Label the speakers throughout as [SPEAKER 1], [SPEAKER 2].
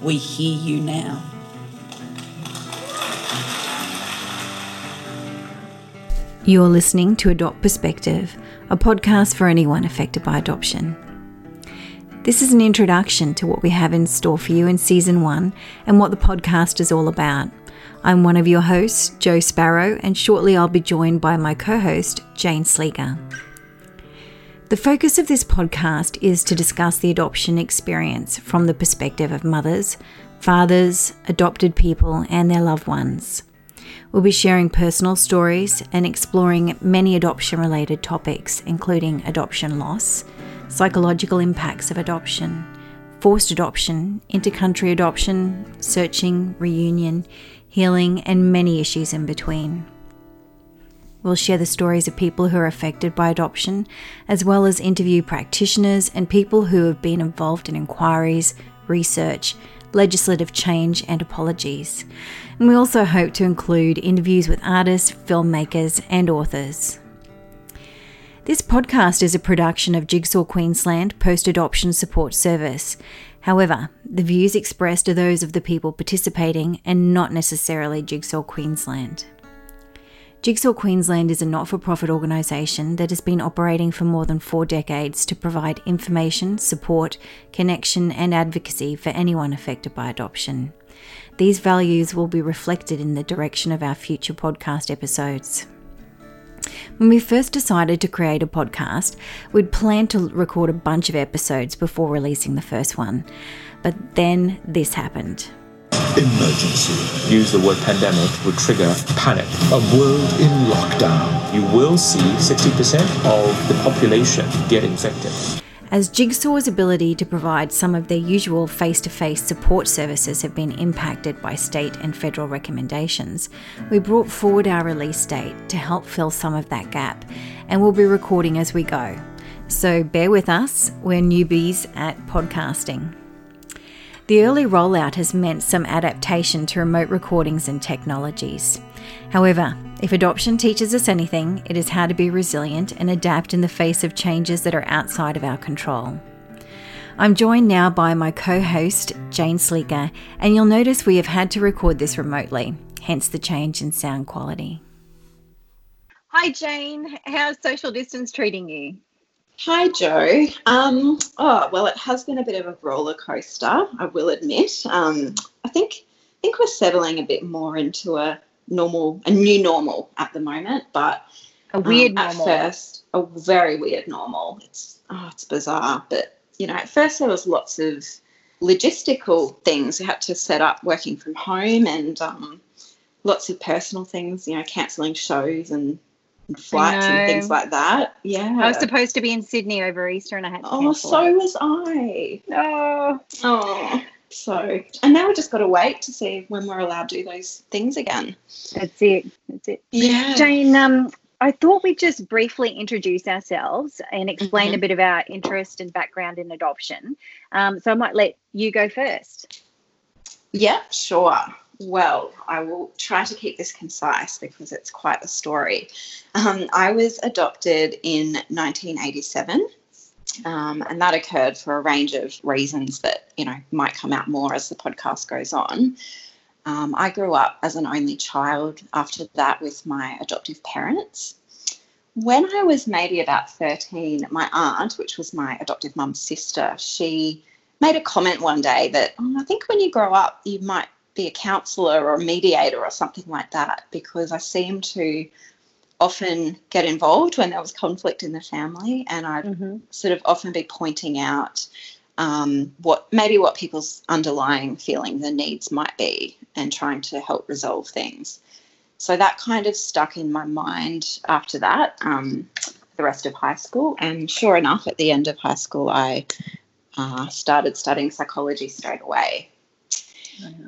[SPEAKER 1] we hear you now.
[SPEAKER 2] You're listening to Adopt Perspective, a podcast for anyone affected by adoption. This is an introduction to what we have in store for you in season one and what the podcast is all about. I'm one of your hosts, Joe Sparrow, and shortly I'll be joined by my co host, Jane Sleeger. The focus of this podcast is to discuss the adoption experience from the perspective of mothers, fathers, adopted people, and their loved ones. We'll be sharing personal stories and exploring many adoption related topics, including adoption loss, psychological impacts of adoption, forced adoption, intercountry adoption, searching, reunion, healing, and many issues in between. We'll share the stories of people who are affected by adoption, as well as interview practitioners and people who have been involved in inquiries, research, legislative change, and apologies. And we also hope to include interviews with artists, filmmakers, and authors. This podcast is a production of Jigsaw Queensland Post Adoption Support Service. However, the views expressed are those of the people participating and not necessarily Jigsaw Queensland. Jigsaw Queensland is a not for profit organisation that has been operating for more than four decades to provide information, support, connection, and advocacy for anyone affected by adoption. These values will be reflected in the direction of our future podcast episodes. When we first decided to create a podcast, we'd planned to record a bunch of episodes before releasing the first one. But then this happened
[SPEAKER 3] emergency. Use the word pandemic would trigger panic.
[SPEAKER 4] A world in lockdown.
[SPEAKER 3] You will see 60% of the population get infected.
[SPEAKER 2] As Jigsaw's ability to provide some of their usual face to face support services have been impacted by state and federal recommendations, we brought forward our release date to help fill some of that gap, and we'll be recording as we go. So bear with us, we're newbies at podcasting. The early rollout has meant some adaptation to remote recordings and technologies. However, if adoption teaches us anything, it is how to be resilient and adapt in the face of changes that are outside of our control. I'm joined now by my co host, Jane Sleeker, and you'll notice we have had to record this remotely, hence the change in sound quality.
[SPEAKER 5] Hi, Jane. How's social distance treating you?
[SPEAKER 6] Hi, Joe. Um, oh, well, it has been a bit of a roller coaster, I will admit. Um, I think I think we're settling a bit more into a normal, a new normal at the moment, but
[SPEAKER 5] a weird um, normal.
[SPEAKER 6] At first, a very weird normal. It's oh, it's bizarre, but you know, at first there was lots of logistical things we had to set up working from home and um, lots of personal things, you know, cancelling shows and flights and things like that. Yeah.
[SPEAKER 5] I was supposed to be in Sydney over Easter and I had to
[SPEAKER 6] Oh, so
[SPEAKER 5] it.
[SPEAKER 6] was I.
[SPEAKER 5] Oh.
[SPEAKER 6] Oh. So, and now we just got to wait to see when we're allowed to do those things again.
[SPEAKER 5] That's it. That's it.
[SPEAKER 6] Yeah.
[SPEAKER 5] Jane, um, I thought we'd just briefly introduce ourselves and explain mm-hmm. a bit of our interest and background in adoption. Um, so I might let you go first.
[SPEAKER 6] Yeah, sure. Well, I will try to keep this concise because it's quite a story. Um, I was adopted in 1987. Um, and that occurred for a range of reasons that you know might come out more as the podcast goes on. Um, I grew up as an only child after that with my adoptive parents. When I was maybe about 13, my aunt, which was my adoptive mum's sister, she made a comment one day that oh, I think when you grow up, you might be a counsellor or a mediator or something like that because I seem to often get involved when there was conflict in the family and I'd mm-hmm. sort of often be pointing out um, what maybe what people's underlying feelings and needs might be and trying to help resolve things. So that kind of stuck in my mind after that, um, the rest of high school. And sure enough, at the end of high school, I uh, started studying psychology straight away.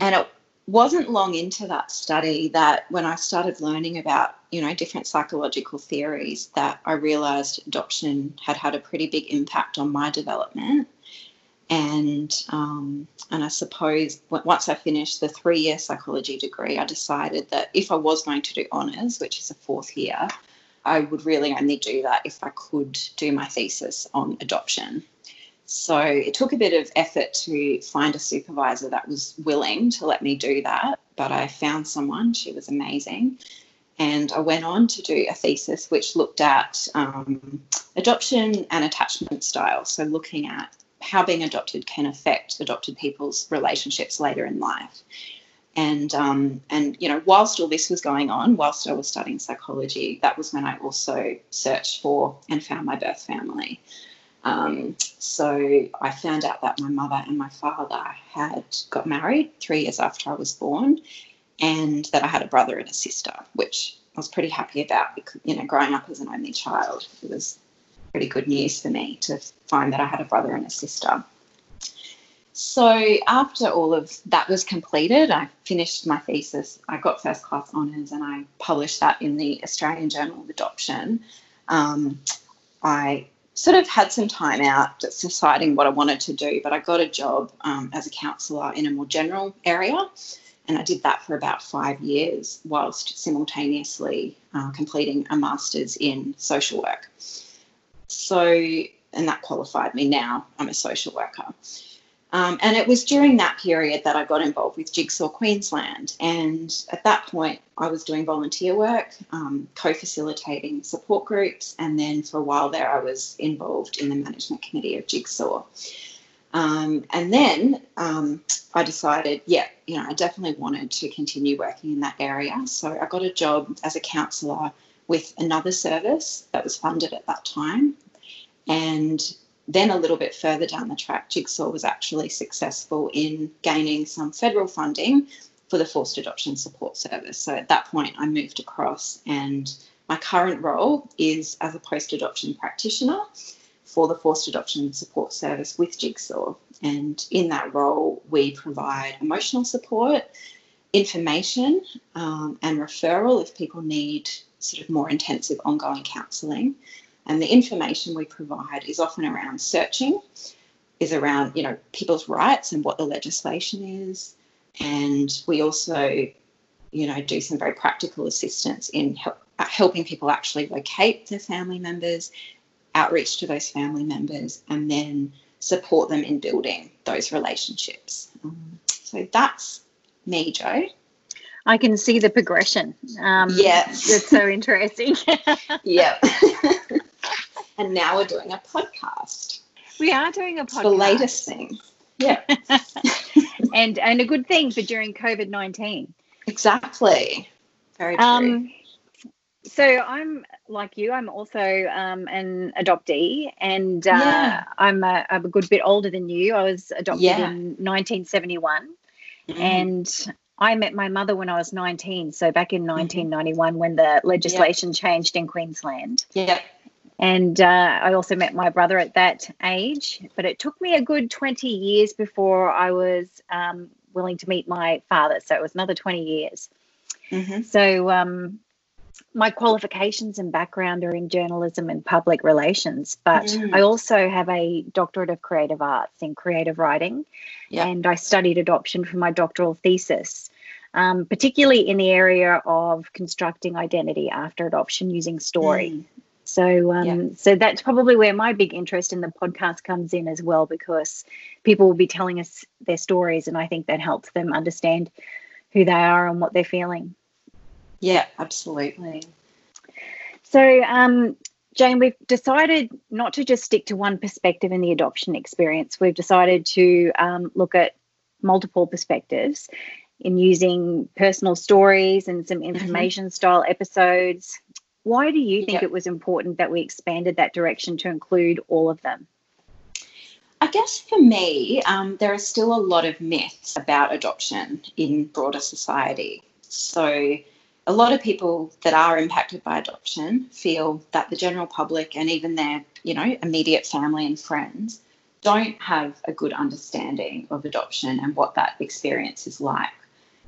[SPEAKER 6] And it wasn't long into that study that when I started learning about, you know, different psychological theories, that I realized adoption had had a pretty big impact on my development. And um, and I suppose once I finished the three year psychology degree, I decided that if I was going to do honours, which is a fourth year, I would really only do that if I could do my thesis on adoption. So it took a bit of effort to find a supervisor that was willing to let me do that, but I found someone, she was amazing. And I went on to do a thesis which looked at um, adoption and attachment style. So, looking at how being adopted can affect adopted people's relationships later in life. And um, and you know, whilst all this was going on, whilst I was studying psychology, that was when I also searched for and found my birth family. Um, so I found out that my mother and my father had got married three years after I was born, and that I had a brother and a sister, which I was pretty happy about because you know, growing up as an only child, it was pretty good news for me to find that I had a brother and a sister. So after all of that was completed, I finished my thesis. I got first class honours and I published that in the Australian Journal of Adoption. Um, I sort of had some time out deciding what I wanted to do, but I got a job um, as a counsellor in a more general area. And I did that for about five years whilst simultaneously uh, completing a master's in social work. So, and that qualified me now. I'm a social worker. Um, and it was during that period that I got involved with Jigsaw Queensland. And at that point, I was doing volunteer work, um, co facilitating support groups. And then for a while there, I was involved in the management committee of Jigsaw. Um, and then um, I decided, yeah, you know, I definitely wanted to continue working in that area. So I got a job as a counsellor with another service that was funded at that time. And then a little bit further down the track, Jigsaw was actually successful in gaining some federal funding for the forced adoption support service. So at that point, I moved across, and my current role is as a post adoption practitioner for the forced adoption support service with Jigsaw. And in that role, we provide emotional support, information, um, and referral if people need sort of more intensive ongoing counselling. And the information we provide is often around searching, is around, you know, people's rights and what the legislation is. And we also, you know, do some very practical assistance in help, helping people actually locate their family members, outreach to those family members, and then support them in building those relationships. Um, so that's me, Jo.
[SPEAKER 5] I can see the progression. Um,
[SPEAKER 6] yes.
[SPEAKER 5] It's so interesting.
[SPEAKER 6] yeah. and now we're doing a podcast.
[SPEAKER 5] We are doing a podcast.
[SPEAKER 6] the latest thing. Yeah.
[SPEAKER 5] and and a good thing for during COVID nineteen.
[SPEAKER 6] Exactly. Very true. Um,
[SPEAKER 5] so I'm like you. I'm also um, an adoptee, and uh, yeah. I'm, a, I'm a good bit older than you. I was adopted yeah. in 1971, mm. and I met my mother when I was 19. So back in 1991, mm-hmm. when the legislation changed in Queensland.
[SPEAKER 6] Yeah.
[SPEAKER 5] And uh, I also met my brother at that age, but it took me a good 20 years before I was um, willing to meet my father. So it was another 20 years. Mm-hmm. So um, my qualifications and background are in journalism and public relations, but mm. I also have a doctorate of creative arts in creative writing. Yep. And I studied adoption for my doctoral thesis. Um, particularly in the area of constructing identity after adoption using story. Mm. So, um, yeah. so that's probably where my big interest in the podcast comes in as well, because people will be telling us their stories, and I think that helps them understand who they are and what they're feeling.
[SPEAKER 6] Yeah, absolutely.
[SPEAKER 5] So, um, Jane, we've decided not to just stick to one perspective in the adoption experience. We've decided to um, look at multiple perspectives in using personal stories and some mm-hmm. information mm-hmm. style episodes why do you think yep. it was important that we expanded that direction to include all of them?
[SPEAKER 6] I guess for me, um, there are still a lot of myths about adoption in broader society. So, a lot of people that are impacted by adoption feel that the general public and even their, you know, immediate family and friends don't have a good understanding of adoption and what that experience is like.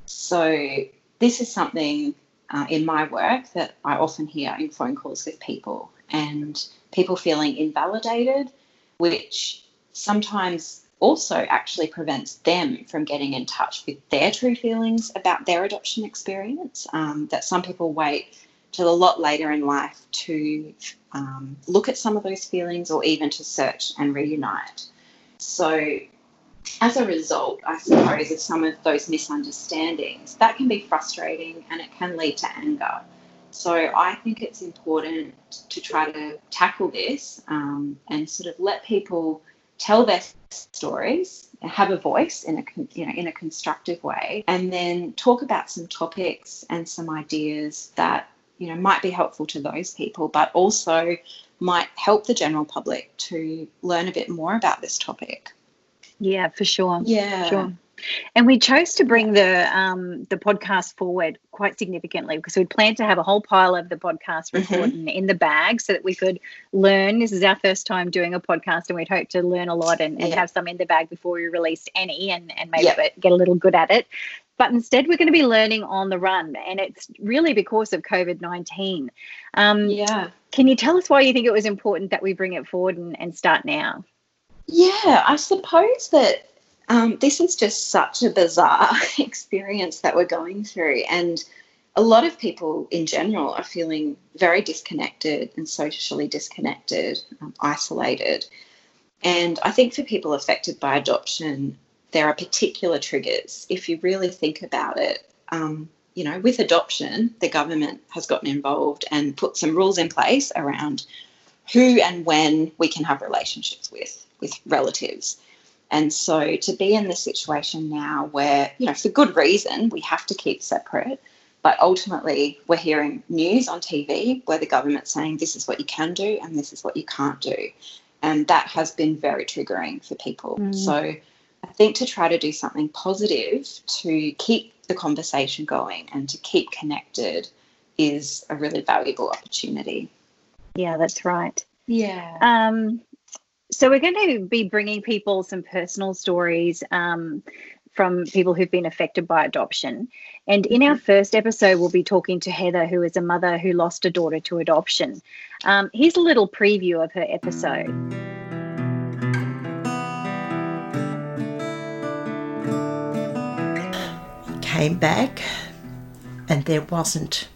[SPEAKER 6] So, this is something uh, in my work that I often hear in phone calls with people and people feeling invalidated, which sometimes also actually prevents them from getting in touch with their true feelings about their adoption experience. Um, that some people wait till a lot later in life to um, look at some of those feelings or even to search and reunite. So, as a result, I suppose, of some of those misunderstandings, that can be frustrating and it can lead to anger. So, I think it's important to try to tackle this um, and sort of let people tell their stories, have a voice in a you know in a constructive way, and then talk about some topics and some ideas that you know might be helpful to those people, but also might help the general public to learn a bit more about this topic.
[SPEAKER 5] Yeah, for sure.
[SPEAKER 6] Yeah.
[SPEAKER 5] Sure. And we chose to bring the um, the podcast forward quite significantly because we'd planned to have a whole pile of the podcast mm-hmm. recording mm-hmm. in the bag so that we could learn. This is our first time doing a podcast, and we'd hope to learn a lot and, and yeah. have some in the bag before we released any, and and maybe yeah. get a little good at it. But instead, we're going to be learning on the run, and it's really because of COVID nineteen.
[SPEAKER 6] Um, yeah.
[SPEAKER 5] Can you tell us why you think it was important that we bring it forward and, and start now?
[SPEAKER 6] Yeah, I suppose that um, this is just such a bizarre experience that we're going through. And a lot of people in general are feeling very disconnected and socially disconnected, um, isolated. And I think for people affected by adoption, there are particular triggers. If you really think about it, um, you know, with adoption, the government has gotten involved and put some rules in place around who and when we can have relationships with with relatives. And so to be in this situation now where, you know, for good reason, we have to keep separate, but ultimately we're hearing news on TV where the government's saying this is what you can do and this is what you can't do. And that has been very triggering for people. Mm. So I think to try to do something positive to keep the conversation going and to keep connected is a really valuable opportunity.
[SPEAKER 5] Yeah, that's right.
[SPEAKER 6] Yeah.
[SPEAKER 5] Um, so we're going to be bringing people some personal stories um, from people who've been affected by adoption. And in our first episode, we'll be talking to Heather, who is a mother who lost a daughter to adoption. Um, here's a little preview of her episode.
[SPEAKER 7] Came back, and there wasn't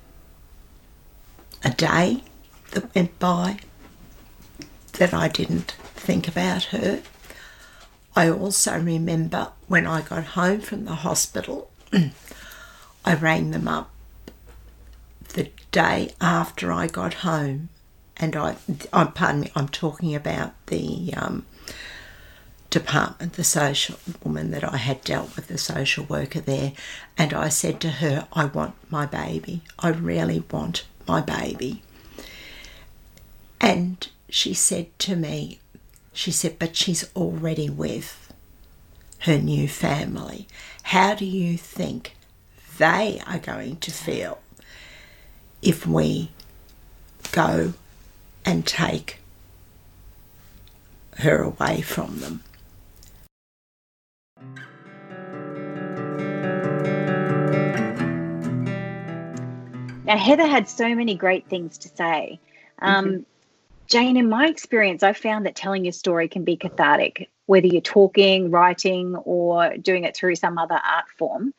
[SPEAKER 7] a day that went by that I didn't think about her. I also remember when I got home from the hospital, I rang them up the day after I got home, and I, I pardon me, I'm talking about the um, department, the social woman that I had dealt with, the social worker there, and I said to her, I want my baby. I really want my baby. And she said to me, she said, but she's already with her new family. How do you think they are going to feel if we go and take her away from them?
[SPEAKER 5] Now, Heather had so many great things to say. Um, mm-hmm. Jane, in my experience, I've found that telling your story can be cathartic, whether you're talking, writing, or doing it through some other art form.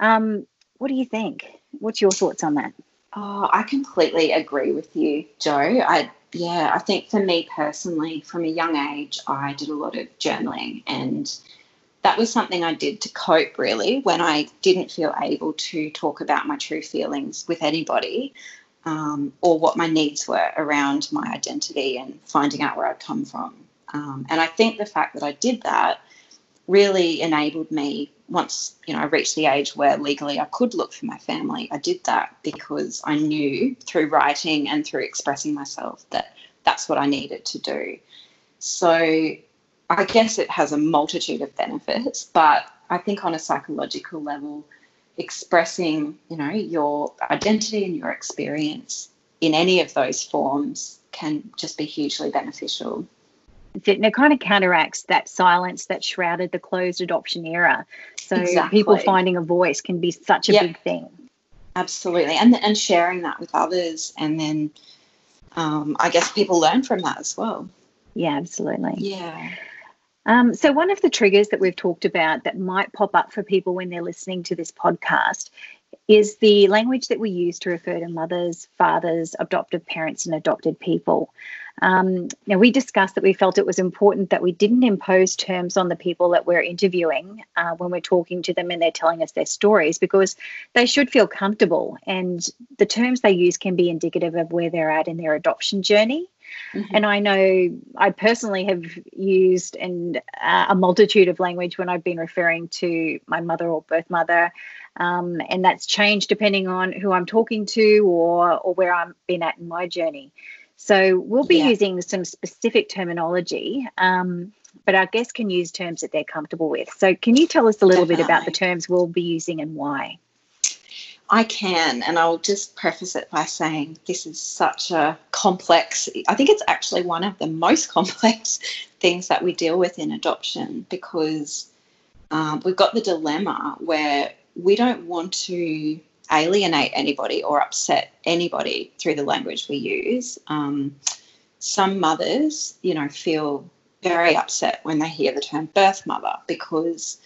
[SPEAKER 5] Um, what do you think? What's your thoughts on that?
[SPEAKER 6] Oh, I completely agree with you, Joe. I yeah, I think for me personally, from a young age, I did a lot of journaling and that was something I did to cope really when I didn't feel able to talk about my true feelings with anybody um, or what my needs were around my identity and finding out where I'd come from. Um, and I think the fact that I did that really enabled me once you know I reached the age where legally I could look for my family. I did that because I knew through writing and through expressing myself that that's what I needed to do. So I guess it has a multitude of benefits, but I think on a psychological level, expressing, you know, your identity and your experience in any of those forms can just be hugely beneficial.
[SPEAKER 5] it, it kind of counteracts that silence that shrouded the closed adoption era. So
[SPEAKER 6] Exactly.
[SPEAKER 5] people finding a voice can be such a
[SPEAKER 6] Yep.
[SPEAKER 5] big thing.
[SPEAKER 6] Absolutely, and and sharing that with others, and then um, I guess people learn from that as well.
[SPEAKER 5] Yeah, absolutely.
[SPEAKER 6] Yeah.
[SPEAKER 5] Um, so, one of the triggers that we've talked about that might pop up for people when they're listening to this podcast is the language that we use to refer to mothers, fathers, adoptive parents, and adopted people. Um, now, we discussed that we felt it was important that we didn't impose terms on the people that we're interviewing uh, when we're talking to them and they're telling us their stories because they should feel comfortable and the terms they use can be indicative of where they're at in their adoption journey. And I know I personally have used and uh, a multitude of language when I've been referring to my mother or birth mother, um, and that's changed depending on who I'm talking to or or where I've been at in my journey. So we'll be
[SPEAKER 6] Yeah.
[SPEAKER 5] using some specific terminology, um, but our guests can use terms that they're comfortable with. So can you tell us a little bit about the terms we'll be using and why?
[SPEAKER 6] I can, and I'll just preface it by saying this is such a complex, I think it's actually one of the most complex things that we deal with in adoption because um, we've got the dilemma where we don't want to alienate anybody or upset anybody through the language we use. Um, some mothers, you know, feel very upset when they hear the term birth mother because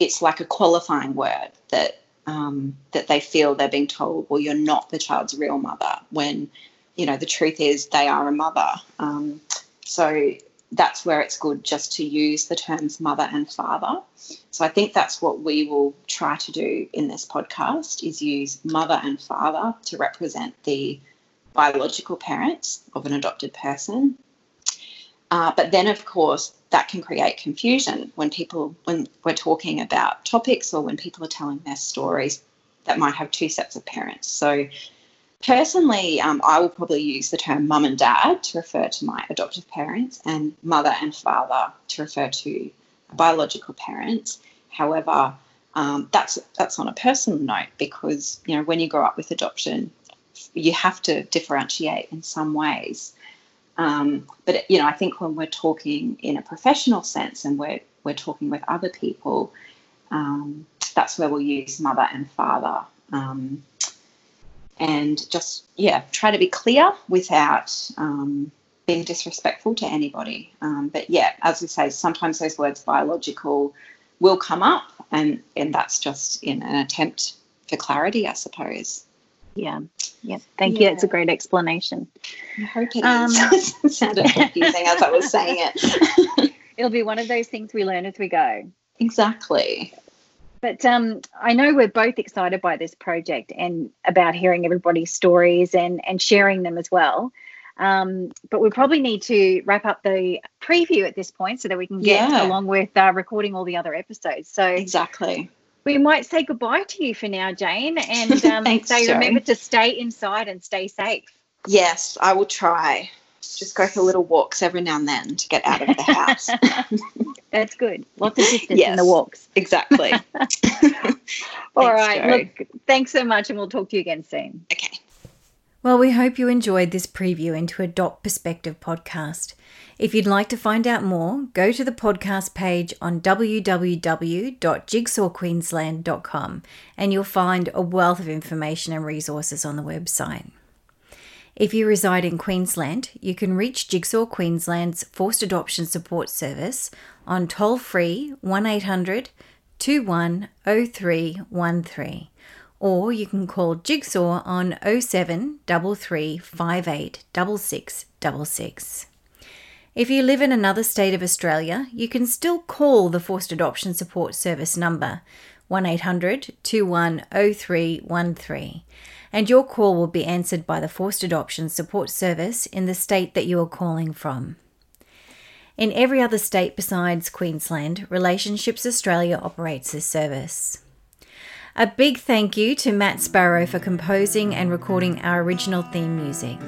[SPEAKER 6] it's like a qualifying word that um, that they feel they're being told, well, you're not the child's real mother, when, you know, the truth is they are a mother. Um, so that's where it's good just to use the terms mother and father. So I think that's what we will try to do in this podcast is use mother and father to represent the biological parents of an adopted person. Uh, but then, of course, that can create confusion when people, when we're talking about topics or when people are telling their stories that might have two sets of parents. So, personally, um, I will probably use the term mum and dad to refer to my adoptive parents and mother and father to refer to biological parents. However, um, that's that's on a personal note because you know when you grow up with adoption, you have to differentiate in some ways. Um, but you know, I think when we're talking in a professional sense and we're we're talking with other people, um, that's where we'll use mother and father, um, and just yeah, try to be clear without um, being disrespectful to anybody. Um, but yeah, as we say, sometimes those words biological will come up, and and that's just in an attempt for clarity, I suppose.
[SPEAKER 5] Yeah, yeah. Thank you. That's a great explanation.
[SPEAKER 6] I hope it
[SPEAKER 5] Um,
[SPEAKER 6] sounded confusing as I was saying it.
[SPEAKER 5] It'll be one of those things we learn as we go.
[SPEAKER 6] exactly.
[SPEAKER 5] But um, I know we're both excited by this project and about hearing everybody's stories and and sharing them as well. Um, but we probably need to wrap up the preview at this point so that we can get
[SPEAKER 6] Yeah.
[SPEAKER 5] along with uh, recording all the other episodes. So
[SPEAKER 6] Exactly.
[SPEAKER 5] We might say goodbye to you for now, Jane, and um,
[SPEAKER 6] Thanks,
[SPEAKER 5] say
[SPEAKER 6] Jo.
[SPEAKER 5] remember to stay inside and stay safe.
[SPEAKER 6] Yes, I will try. Just go for little walks every now and then to get out of the house.
[SPEAKER 5] That's good. Lots of distance in the walks.
[SPEAKER 6] exactly.
[SPEAKER 5] All
[SPEAKER 6] Thanks,
[SPEAKER 5] right.
[SPEAKER 6] Jo.
[SPEAKER 5] Look, thanks so much, and we'll talk to you again soon.
[SPEAKER 6] Okay.
[SPEAKER 2] Well, we hope you enjoyed this preview into Adopt Perspective podcast. If you'd like to find out more, go to the podcast page on www.jigsawqueensland.com and you'll find a wealth of information and resources on the website. If you reside in Queensland, you can reach Jigsaw Queensland's Forced Adoption Support Service on toll free 1800 210313 or you can call Jigsaw on 07 3358 6666. If you live in another state of Australia, you can still call the Forced Adoption Support Service number 1800 210313 and your call will be answered by the Forced Adoption Support Service in the state that you are calling from. In every other state besides Queensland, Relationships Australia operates this service. A big thank you to Matt Sparrow for composing and recording our original theme music.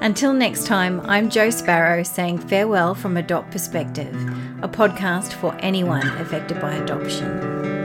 [SPEAKER 2] Until next time, I'm Joe Sparrow saying farewell from Adopt Perspective, a podcast for anyone affected by adoption.